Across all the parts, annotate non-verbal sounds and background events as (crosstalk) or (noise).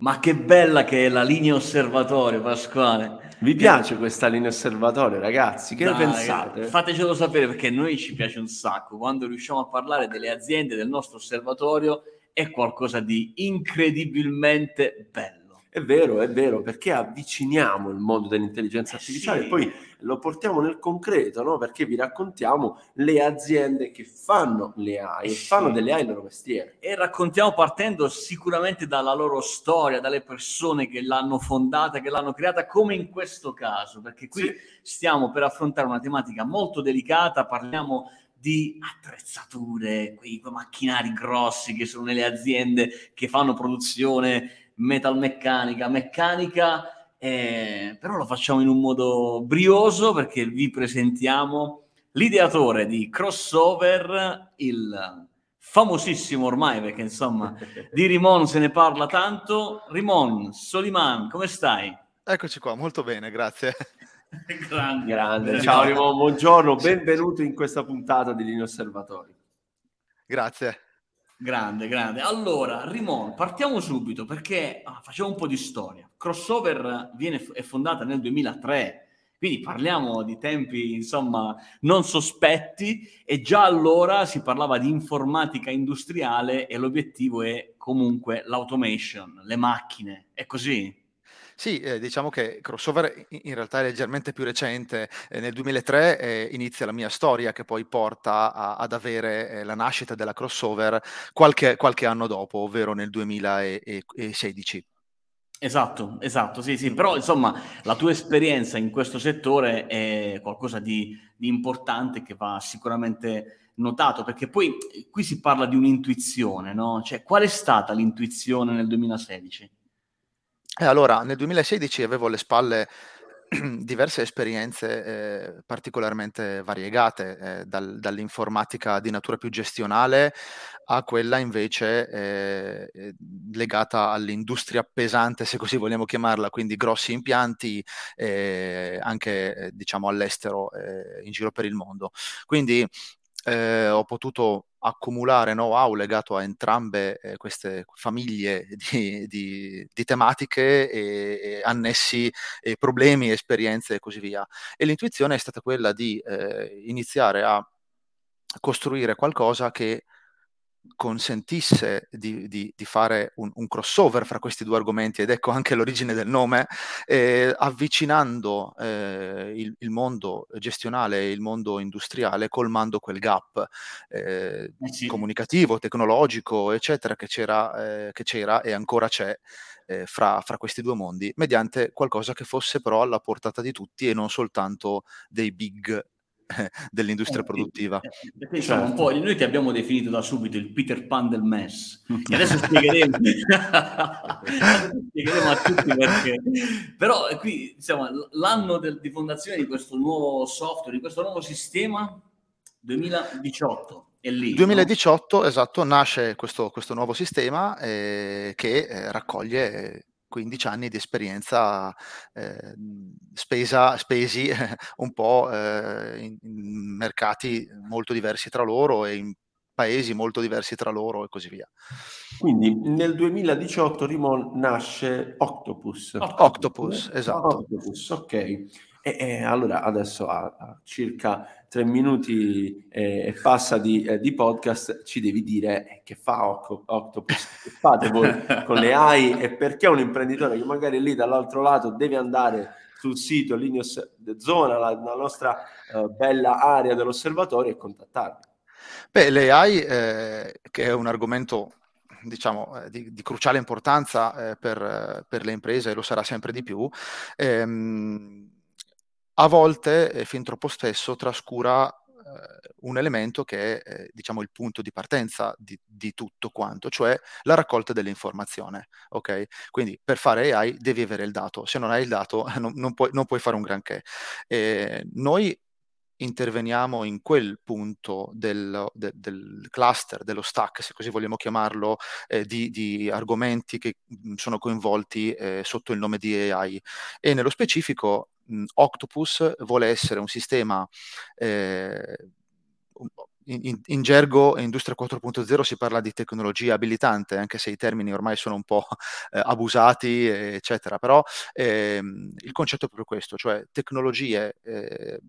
Ma che bella che è la linea osservatorio, Pasquale. Vi piace questa linea osservatorio, ragazzi? Che Dai, ne pensate? Fatecelo sapere perché a noi ci piace un sacco. Quando riusciamo a parlare delle aziende del nostro osservatorio è qualcosa di incredibilmente bello. È vero, è vero, perché avviciniamo il mondo dell'intelligenza artificiale sì. e poi lo portiamo nel concreto, no? Perché vi raccontiamo le aziende che fanno le AI e sì. fanno delle AI il loro mestiere. E raccontiamo partendo sicuramente dalla loro storia, dalle persone che l'hanno fondata, che l'hanno creata, come in questo caso, perché qui sì. stiamo per affrontare una tematica molto delicata, parliamo di attrezzature, quei macchinari grossi che sono nelle aziende che fanno produzione metalmeccanica, meccanica, eh, però lo facciamo in un modo brioso perché vi presentiamo l'ideatore di Crossover, il famosissimo ormai, perché insomma (laughs) di Rimon se ne parla tanto. Rimon, Soliman, come stai? Eccoci qua, molto bene, grazie. (laughs) grande, grande. Ciao Rimon, buongiorno, benvenuto in questa puntata di Linea Osservatori. Grazie. Grande, grande. Allora, Rimon, partiamo subito perché ah, facciamo un po' di storia. Crossover viene, è fondata nel 2003, quindi parliamo di tempi, insomma, non sospetti e già allora si parlava di informatica industriale e l'obiettivo è comunque l'automation, le macchine. È così? Sì, eh, diciamo che Crossover in realtà è leggermente più recente. Eh, nel 2003 eh, inizia la mia storia che poi porta a, ad avere eh, la nascita della Crossover qualche, qualche, anno dopo, ovvero nel 2016. Esatto, esatto, sì, sì, però insomma la tua esperienza in questo settore è qualcosa di, di importante che va sicuramente notato, perché poi qui si parla di un'intuizione, no? Cioè, qual è stata l'intuizione nel 2016? Allora, nel 2016 avevo alle spalle (clears throat) diverse esperienze eh, particolarmente variegate, eh, dal, dall'informatica di natura più gestionale a quella invece eh, eh legata all'industria pesante, se così vogliamo chiamarla, quindi grossi impianti eh, anche eh, diciamo all'estero in giro per il mondo. Quindi ho potuto accumulare know-how legato a entrambe eh, queste famiglie di, di, di tematiche e, e annessi e problemi, esperienze e così via. E l'intuizione è stata quella di eh, iniziare a costruire qualcosa che consentisse di, di, di fare un, un, crossover fra questi due argomenti, ed ecco anche l'origine del nome, eh, avvicinando eh, il, il, mondo gestionale e il mondo industriale, colmando quel gap eh, eh sì. comunicativo, tecnologico, eccetera, che c'era, eh, che c'era e ancora c'è. Eh, fra, fra, questi due mondi, mediante qualcosa che fosse però alla portata di tutti e non soltanto dei big (laughs) dell'industria eh, produttiva. Perché, insomma, certo. un po', noi ti abbiamo definito da subito il Peter Pan del MES e (laughs) adesso spiegheremo, spiegheremo a tutti perché. Però eh, qui insomma, l'anno del, di fondazione di questo nuovo software, di questo nuovo sistema, 2018. È lì, 2018, no? esatto, nasce questo, questo nuovo sistema eh, che eh, raccoglie 15 anni di esperienza eh, spesa, spesi (laughs) un po' eh, in, in, mercati molto diversi tra loro e in paesi molto diversi tra loro e così via. Quindi nel 2018 Rimon nasce Octopus. Octopus, Octopus esatto. Octopus, ok. E, e allora adesso a, a circa tre minuti eh, e passa di, eh, di, podcast, ci devi dire eh, che fa Octopus, che fate voi (laughs) con le AI e perché un imprenditore che magari lì dall'altro lato deve andare sul sito Linios Zona, la, la nostra eh, bella area dell'osservatorio e contattarvi. Beh, le AI, eh, che è un argomento diciamo, di, di, cruciale importanza per, per, le imprese e lo sarà sempre di più, ehm, a volte, e fin troppo spesso, trascura eh, un elemento che è eh, diciamo il punto di partenza di, di, tutto quanto, cioè la raccolta dell'informazione. Okay? Quindi per fare AI devi avere il dato, se non hai il dato (laughs) non, non, puoi, non puoi, fare un granché. Eh, noi interveniamo in quel punto del, de, del, cluster, dello stack, se così vogliamo chiamarlo, eh, di, di, argomenti che sono coinvolti eh, sotto il nome di AI. E nello specifico Octopus vuole essere un sistema eh, in, in, gergo Industria 4.0 si parla di tecnologia abilitante, anche se i termini ormai sono un po' eh, abusati, eccetera, però ehm, il concetto è proprio questo, cioè tecnologie eh,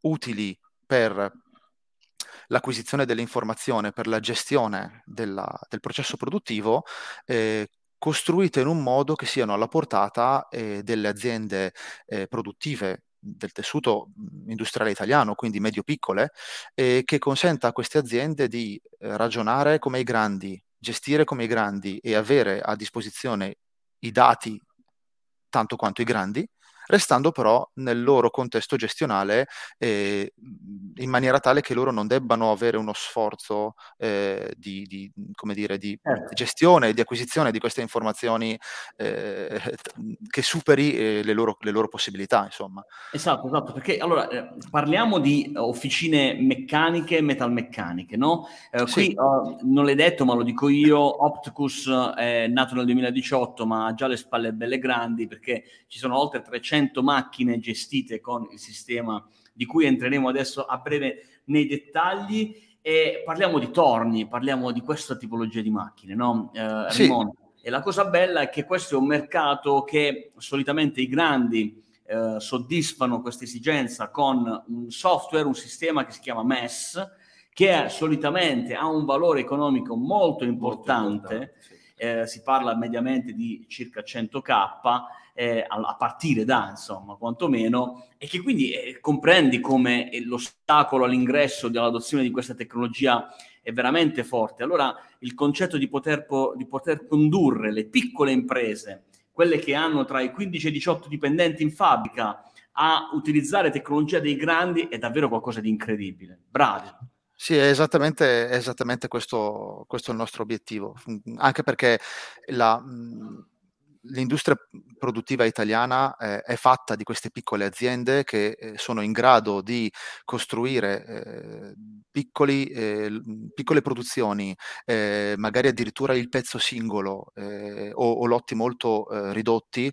utili per l'acquisizione dell'informazione, per la gestione della, del processo produttivo, eh, costruite in un modo che siano alla portata eh, delle aziende eh, produttive del tessuto industriale italiano, quindi medio-piccole, eh, che consenta a queste aziende di eh, ragionare come i grandi, gestire come i grandi e avere a disposizione i dati tanto quanto i grandi, restando però nel loro contesto gestionale eh, in maniera tale che loro non debbano avere uno sforzo eh, di, di, dire, di certo. gestione e di acquisizione di queste informazioni eh, che superi eh, le loro, le, loro, possibilità. Insomma. Esatto, esatto, perché allora eh, parliamo di officine meccaniche e metalmeccaniche, no? Eh, qui sì. uh, non l'hai detto, ma lo dico io, Opticus è nato nel 2018, ma ha già le spalle belle grandi perché ci sono oltre 300 100 macchine gestite con il sistema di cui entreremo adesso a breve nei dettagli e parliamo di torni, parliamo di questa tipologia di macchine, no? Eh, sì. E la cosa bella è che questo è un mercato che solitamente i grandi eh, soddisfano questa esigenza con un software, un sistema che si chiama MES, che solitamente ha un valore economico molto importante, molto importante sì. eh, si parla mediamente di circa 100k, eh, a, partire da, insomma, quantomeno, e che quindi eh, comprendi come eh, l'ostacolo all'ingresso dell'adozione di questa tecnologia è veramente forte. Allora il concetto di poter, po- di poter condurre le piccole imprese, quelle che hanno tra i 15 e i 18 dipendenti in fabbrica, a utilizzare tecnologia dei grandi è davvero qualcosa di incredibile. Bravi. Sì, è esattamente, è esattamente questo, questo, il nostro obiettivo, anche perché la, l'industria produttiva italiana eh, è fatta di queste piccole aziende che eh, sono in grado di costruire eh, piccoli, eh, piccole produzioni, eh, magari addirittura il pezzo singolo eh, o, o, lotti molto ridotti,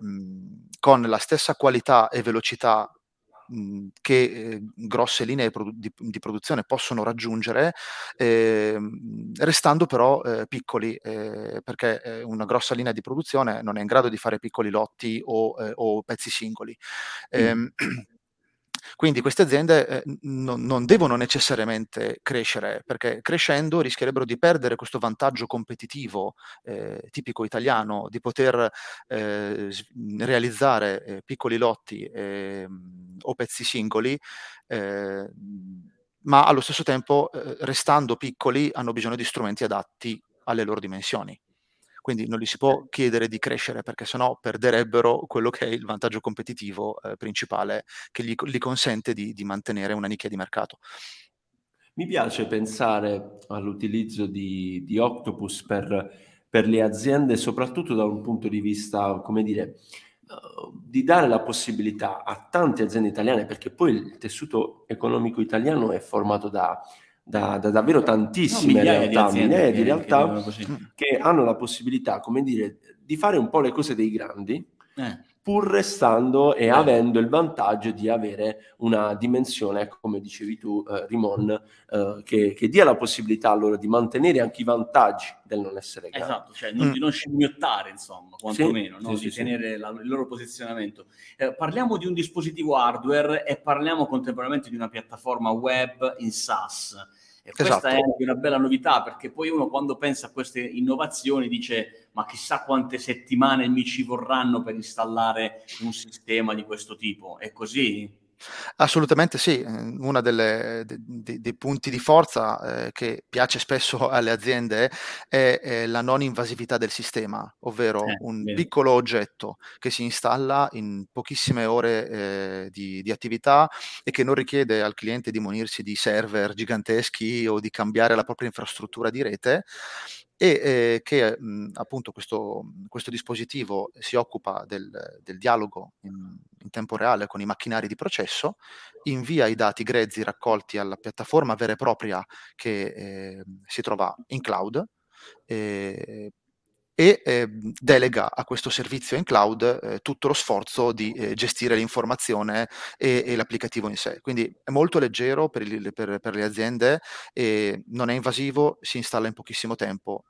mh, con la stessa qualità e velocità Mhmm, che eh, grosse linee produ- di, di, produzione possono raggiungere, eh, restando però eh, piccoli, eh, perché una grossa linea di produzione non è in grado di fare piccoli lotti o, eh, o pezzi singoli. Mm. Quindi queste aziende eh, non, non devono necessariamente crescere, perché crescendo rischierebbero di perdere questo vantaggio competitivo eh, tipico italiano di poter eh, realizzare eh, piccoli lotti ehm, o pezzi singoli ehm, ma allo stesso tempo, eh, restando piccoli, hanno bisogno di strumenti adatti alle loro dimensioni quindi non gli si può chiedere di crescere perché sennò perderebbero quello che è il vantaggio competitivo eh, principale che gli, gli consente di, di, mantenere una nicchia di mercato. Mi piace pensare all'utilizzo di, di Octopus per, per, le aziende, soprattutto da un punto di vista, come dire, uh, di dare la possibilità a tante aziende italiane, perché poi il tessuto economico italiano è formato da da, da davvero tantissime no, realtà, di migliaia di realtà che, che, hanno la possibilità, come dire, di fare un po' le cose dei grandi, eh. Pur restando e eh. avendo il vantaggio di avere una dimensione, come dicevi tu, eh, Rimon, eh, che, che, dia la possibilità loro di mantenere anche i vantaggi del non essere grandi. Esatto, cioè non, mm. di non scimmiottare, insomma, quantomeno, sì, no? sì, di sì, tenere la, il loro posizionamento. Eh, parliamo di un dispositivo hardware e parliamo contemporaneamente di una piattaforma web in SaaS. E questa esatto. è anche una bella novità perché poi uno quando pensa a queste innovazioni dice ma chissà quante settimane mi ci vorranno per installare un sistema di questo tipo. È così? Assolutamente sì, ehm, uno dei punti di forza eh, che piace spesso (laughs) alle aziende è, è, la non invasività del sistema, ovvero eh, un bene. piccolo oggetto che si installa in pochissime ore eh, di, di, attività e che non richiede al cliente di munirsi di server giganteschi o di cambiare la propria infrastruttura di rete, e eh, che mh, appunto questo, questo, dispositivo si occupa del, del dialogo in, in, tempo reale con i macchinari di processo, invia i dati grezzi raccolti alla piattaforma vera e propria che eh, si trova in cloud eh, e eh, delega a questo servizio in cloud eh, tutto lo sforzo di eh, gestire l'informazione e, e, l'applicativo in sé. Quindi è molto leggero per, il, per, per le aziende, non è invasivo, si installa in pochissimo tempo.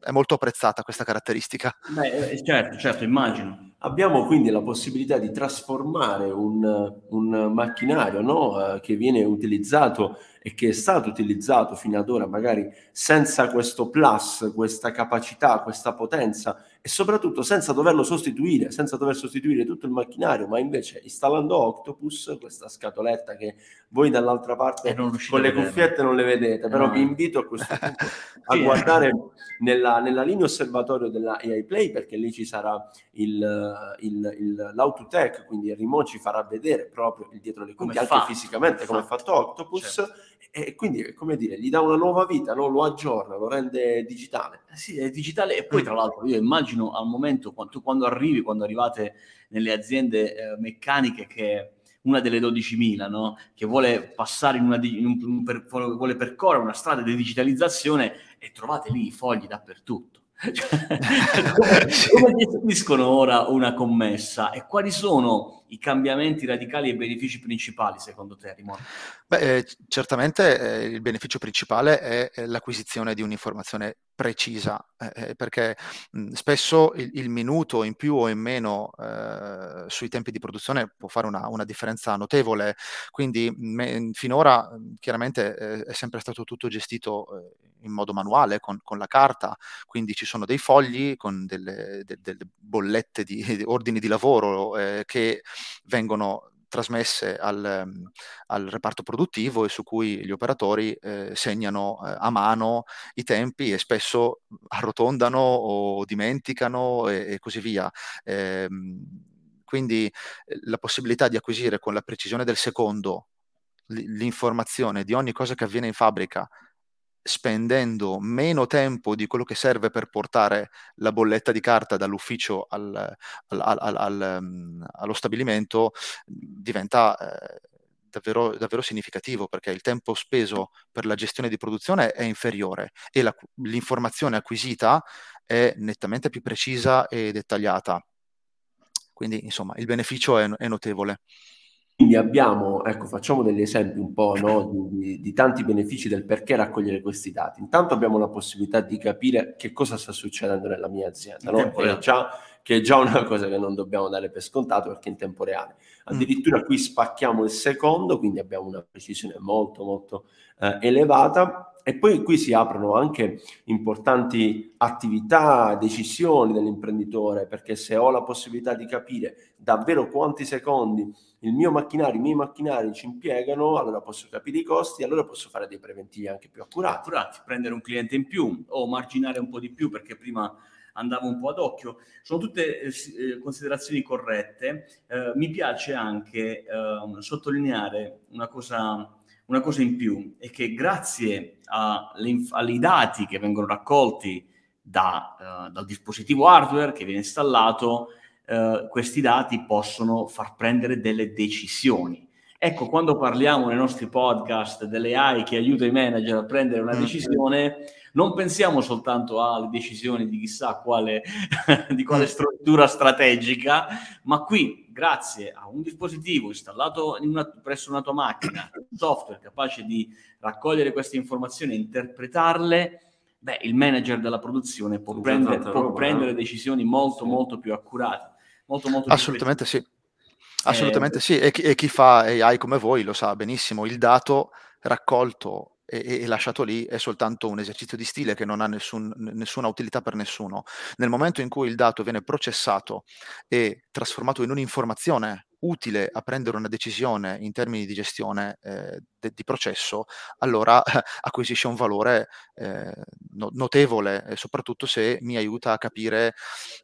È molto apprezzata questa caratteristica. Beh, eh, certo, certo, immagino. Abbiamo quindi la possibilità di trasformare un, un macchinario no? eh, che viene utilizzato e che è stato utilizzato fino ad ora magari senza questo plus, questa capacità, questa potenza e soprattutto senza doverlo sostituire, senza dover sostituire tutto il macchinario, ma invece installando Octopus, questa scatoletta che voi dall'altra parte con le cuffiette non le vedete, però no. vi invito a questo (laughs) punto a guardare nella, nella, linea osservatorio della AI Play perché lì ci sarà il, il, il, l'autotech, quindi il remote ci farà vedere proprio il dietro le quinte, anche fisicamente come è fatto Octopus. Certo e quindi, come dire, gli dà una nuova vita, no? lo aggiorna, lo rende digitale. Eh sì, è digitale e poi tra l'altro io immagino al momento quando, quando arrivi, quando arrivate nelle aziende eh, meccaniche che una delle 12.000, no? che vuole passare in una, in un, un per, vuole percorrere una strada di digitalizzazione e trovate lì i fogli dappertutto. (laughs) Cioè, (laughs) come, come gestiscono ora una commessa e quali sono i cambiamenti radicali e i benefici principali secondo te, Rimon? Beh, eh, certamente eh, il beneficio principale è, è, l'acquisizione di un'informazione precisa, eh, eh perché mh, spesso il, il, minuto in più o in meno eh, sui tempi di produzione può fare una, una differenza notevole, quindi me, finora chiaramente eh, è sempre stato tutto gestito in modo manuale con, con, la carta, quindi ci sono dei fogli con delle, de, delle bollette di, di, ordini di lavoro che vengono trasmesse al, al, reparto produttivo e su cui gli operatori eh, segnano eh, a mano i tempi e spesso arrotondano o dimenticano e, e così via. Eh, quindi la possibilità di acquisire con la precisione del secondo l'informazione di ogni cosa che avviene in fabbrica spendendo meno tempo di quello che serve per portare la bolletta di carta dall'ufficio al, al, al, um, allo stabilimento diventa eh, davvero, davvero, significativo perché il tempo speso per la gestione di produzione è inferiore e la, l'informazione acquisita è nettamente più precisa e dettagliata. Quindi, insomma, il beneficio è, è notevole. Quindi abbiamo, ecco, facciamo degli esempi un po' no, di, di, tanti benefici del perché raccogliere questi dati. Intanto abbiamo la possibilità di capire che cosa sta succedendo nella mia azienda, no? che, è già, che, è già, una cosa che non dobbiamo dare per scontato perché in tempo reale. Addirittura qui spacchiamo il secondo, quindi abbiamo una precisione molto molto eh, elevata e poi qui si aprono anche importanti attività, decisioni dell'imprenditore, perché se ho la possibilità di capire davvero quanti secondi il mio macchinario, i miei macchinari ci impiegano, allora posso capire i costi, allora posso fare dei preventivi anche più accurati. Accurati, prendere un cliente in più o marginare un po' di più perché prima andavo un po' ad occhio. Sono tutte eh, eh considerazioni corrette. Eh, mi piace anche eh, sottolineare una cosa una cosa in più è che grazie ai dati che vengono raccolti da, uh, dal dispositivo hardware che viene installato, uh, questi dati possono far prendere delle decisioni. Ecco, quando parliamo nei nostri podcast delle AI che aiuta i manager a prendere una mm. decisione, non pensiamo soltanto alle decisioni di chissà quale, (laughs) di quale mm. struttura strategica, ma qui, grazie a un dispositivo installato una, presso una tua macchina, un software capace di raccogliere queste informazioni e interpretarle, beh, il manager della produzione può, prendere, può roba, prendere, decisioni molto, sì. molto più accurate. Molto, molto Assolutamente più sì. Assolutamente eh, sì, e chi, e chi fa AI come voi lo sa benissimo, il dato raccolto e, e, lasciato lì è soltanto un esercizio di stile che non ha nessun, nessuna utilità per nessuno. Nel momento in cui il dato viene processato e trasformato in un'informazione utile a prendere una decisione in termini di gestione eh, de, di processo, allora (laughs) acquisisce un valore eh, no, notevole, soprattutto se mi aiuta a capire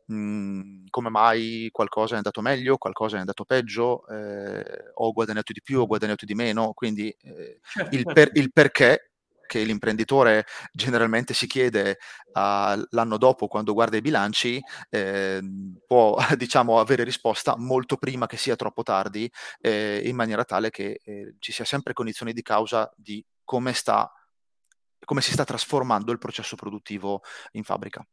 mh, mhmm, come mai qualcosa è andato meglio, qualcosa è andato peggio, eh, ho guadagnato di più, ho guadagnato di meno, quindi eh, certo, il, certo. per, il perché che l'imprenditore generalmente si chiede uh, l'anno dopo quando guarda i bilanci, eh, può (laughs) diciamo, avere risposta molto prima che sia troppo tardi, eh, in maniera tale che eh, ci sia sempre condizioni di causa di come, sta, come si sta trasformando il processo produttivo in fabbrica.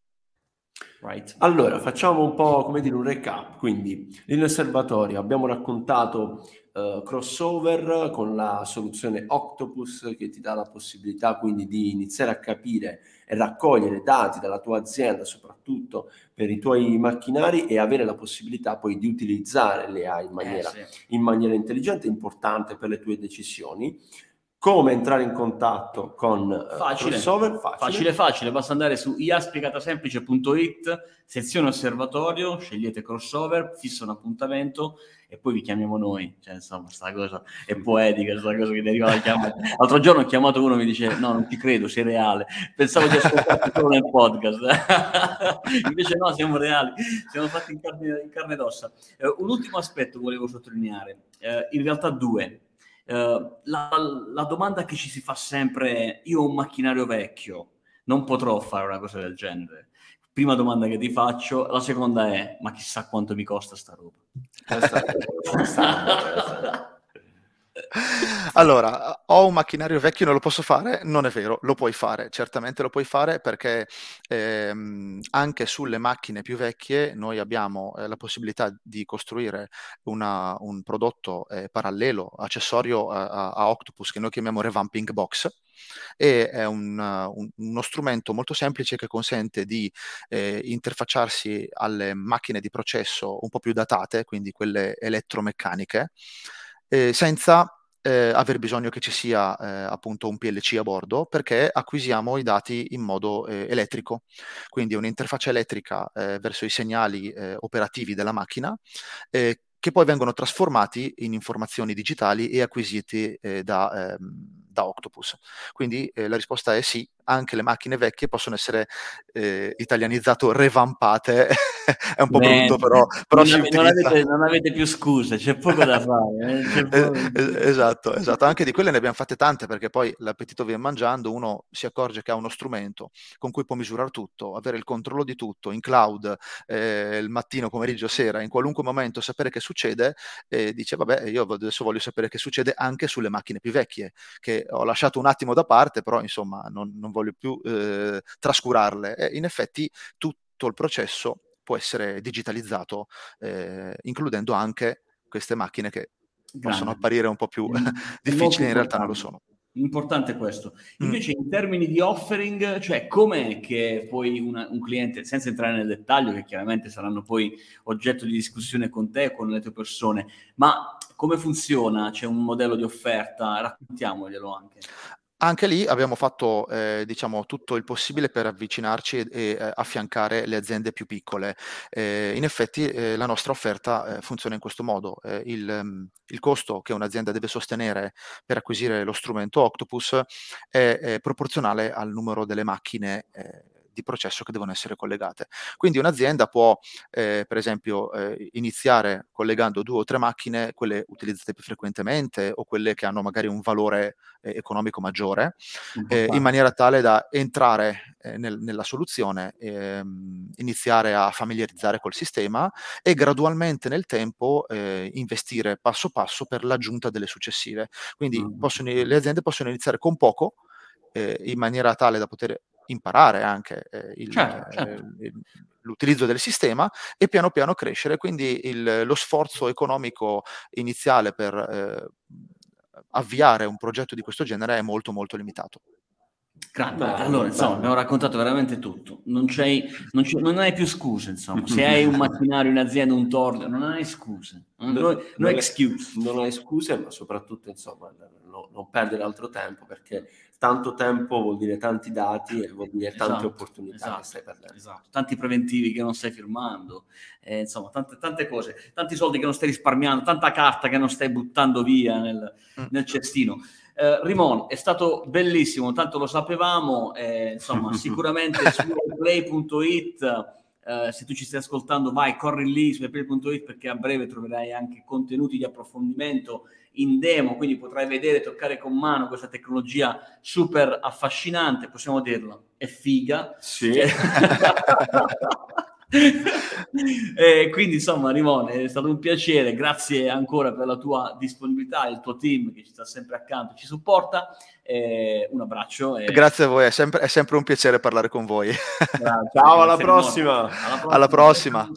Right. Allora, facciamo un po' come dire un recap. Quindi, nell'osservatorio abbiamo raccontato uh, crossover con la soluzione Octopus che ti dà la possibilità quindi di iniziare a capire e raccogliere dati dalla tua azienda, soprattutto per i tuoi macchinari e avere la possibilità poi di utilizzare le AI in eh, maniera, eh sì. in maniera intelligente, importante per le tue decisioni come entrare in contatto con uh, facile. crossover? Facile. facile, facile, basta andare su iaspiegatasemplice.it, sezione osservatorio, scegliete crossover, fissa un appuntamento e poi vi chiamiamo noi. Cioè, insomma, sta cosa è poetica, questa cosa che ti arriva la chiamata. L'altro giorno ho chiamato uno e mi dice, no, non ti credo, sei reale. Pensavo di ascoltarti solo nel podcast. (laughs) Invece no, siamo reali, siamo fatti in carne, in carne ed ossa. Uh, un ultimo aspetto volevo sottolineare, uh, in realtà due. Uh, la, la, domanda che ci si fa sempre, io ho un macchinario vecchio, non potrò fare una cosa del genere. Prima domanda che ti faccio, la seconda è, ma chissà quanto mi costa sta roba. (laughs) Allora, ho un macchinario vecchio non lo posso fare? Non è vero, lo puoi fare, certamente lo puoi fare perché ehm, anche sulle macchine più vecchie noi abbiamo eh, la possibilità di costruire una, un prodotto eh, parallelo, accessorio a, a, Octopus che noi chiamiamo Revamping Box e è un, un, uno strumento molto semplice che consente di eh, interfacciarsi alle macchine di processo un po' più datate, quindi quelle elettromeccaniche, eh, senza eh, aver bisogno che ci sia eh, appunto un PLC a bordo perché acquisiamo i dati in modo eh, elettrico, quindi un'interfaccia elettrica eh, verso i segnali eh, operativi della macchina eh, che poi vengono trasformati in informazioni digitali e acquisiti da, ehm, da, Octopus. Quindi la risposta è sì, anche le macchine vecchie possono essere eh, italianizzato revampate, (laughs) è un po' Beh, brutto però, però non, non, avete, non, avete, più scuse, c'è poco da fare. Eh? (laughs) Poco... esatto, esatto, anche di quelle ne abbiamo fatte tante perché poi l'appetito viene mangiando, uno si accorge che ha uno strumento con cui può misurare tutto, avere il controllo di tutto in cloud, eh, il mattino, pomeriggio, sera, in qualunque momento sapere che succede e dice vabbè io adesso voglio sapere che succede anche sulle macchine più vecchie che ho lasciato un attimo da parte però insomma non, non voglio più eh, trascurarle. E in effetti tutto il processo può essere digitalizzato, eh, includendo anche queste macchine che Grande. possono apparire un po' più mm, (laughs) difficili, in realtà non lo sono. Importante questo. Mm. Invece mm. in termini di offering, cioè com'è che poi una, un cliente, senza entrare nel dettaglio, che chiaramente saranno poi oggetto di discussione con te, con le tue persone, ma come funziona? C'è un modello di offerta? Raccontiamoglielo anche. Anche lì abbiamo fatto, eh, diciamo, tutto il possibile per avvicinarci e, e eh, affiancare le aziende più piccole. Eh, in effetti eh, la nostra offerta eh, funziona in questo modo. Il, mm, il, costo che un'azienda deve sostenere per acquisire lo strumento Octopus è, è proporzionale al numero delle macchine di processo che devono essere collegate. Quindi un'azienda può, eh, per esempio, eh, iniziare collegando due o tre macchine, quelle utilizzate più frequentemente o quelle che hanno magari un valore eh, economico maggiore, eh, in maniera tale da entrare eh, nel, nella soluzione, ehm, iniziare a familiarizzare col sistema e gradualmente nel tempo eh, investire passo passo per l'aggiunta delle successive. Quindi mm. possono, le aziende possono iniziare con poco in maniera tale da poter imparare anche eh, il, certo, certo. Eh, l'utilizzo del sistema e piano piano crescere. Quindi il, lo sforzo economico iniziale per eh, avviare un progetto di questo genere è molto molto limitato. Grande. Allora, insomma, abbiamo raccontato veramente tutto. Non, c'hai, non, c'è, non hai più scuse, insomma. (laughs) Se hai un macchinario in azienda, un torno, non hai scuse. Non, no, no excuse. Non hai scuse, ma soprattutto, insomma, no, non perdere altro tempo perché tanto tempo vuol dire tanti dati e vuol dire tante esatto, opportunità esatto, che stai perdendo. Esatto. Tanti preventivi che non stai firmando, eh, insomma, tante, tante, cose, tanti soldi che non stai risparmiando, tanta carta che non stai buttando via nel, mm. nel cestino. Eh, Rimon, è stato bellissimo, tanto lo sapevamo, eh, insomma, (laughs) sicuramente su play.it Uh, se tu ci stai ascoltando, vai, corri lì su play.it perché a breve troverai anche contenuti di approfondimento in demo, quindi potrai vedere, toccare con mano questa tecnologia super affascinante, possiamo dirlo, è figa. Sì. (laughs) (laughs) (laughs) e quindi insomma Rimone è stato un piacere. Grazie ancora per la tua disponibilità il tuo team che ci sta sempre accanto ci supporta. E un abbraccio e... grazie a voi è sempre, è sempre, un piacere parlare con voi. Ciao alla prossima. alla prossima, alla prossima.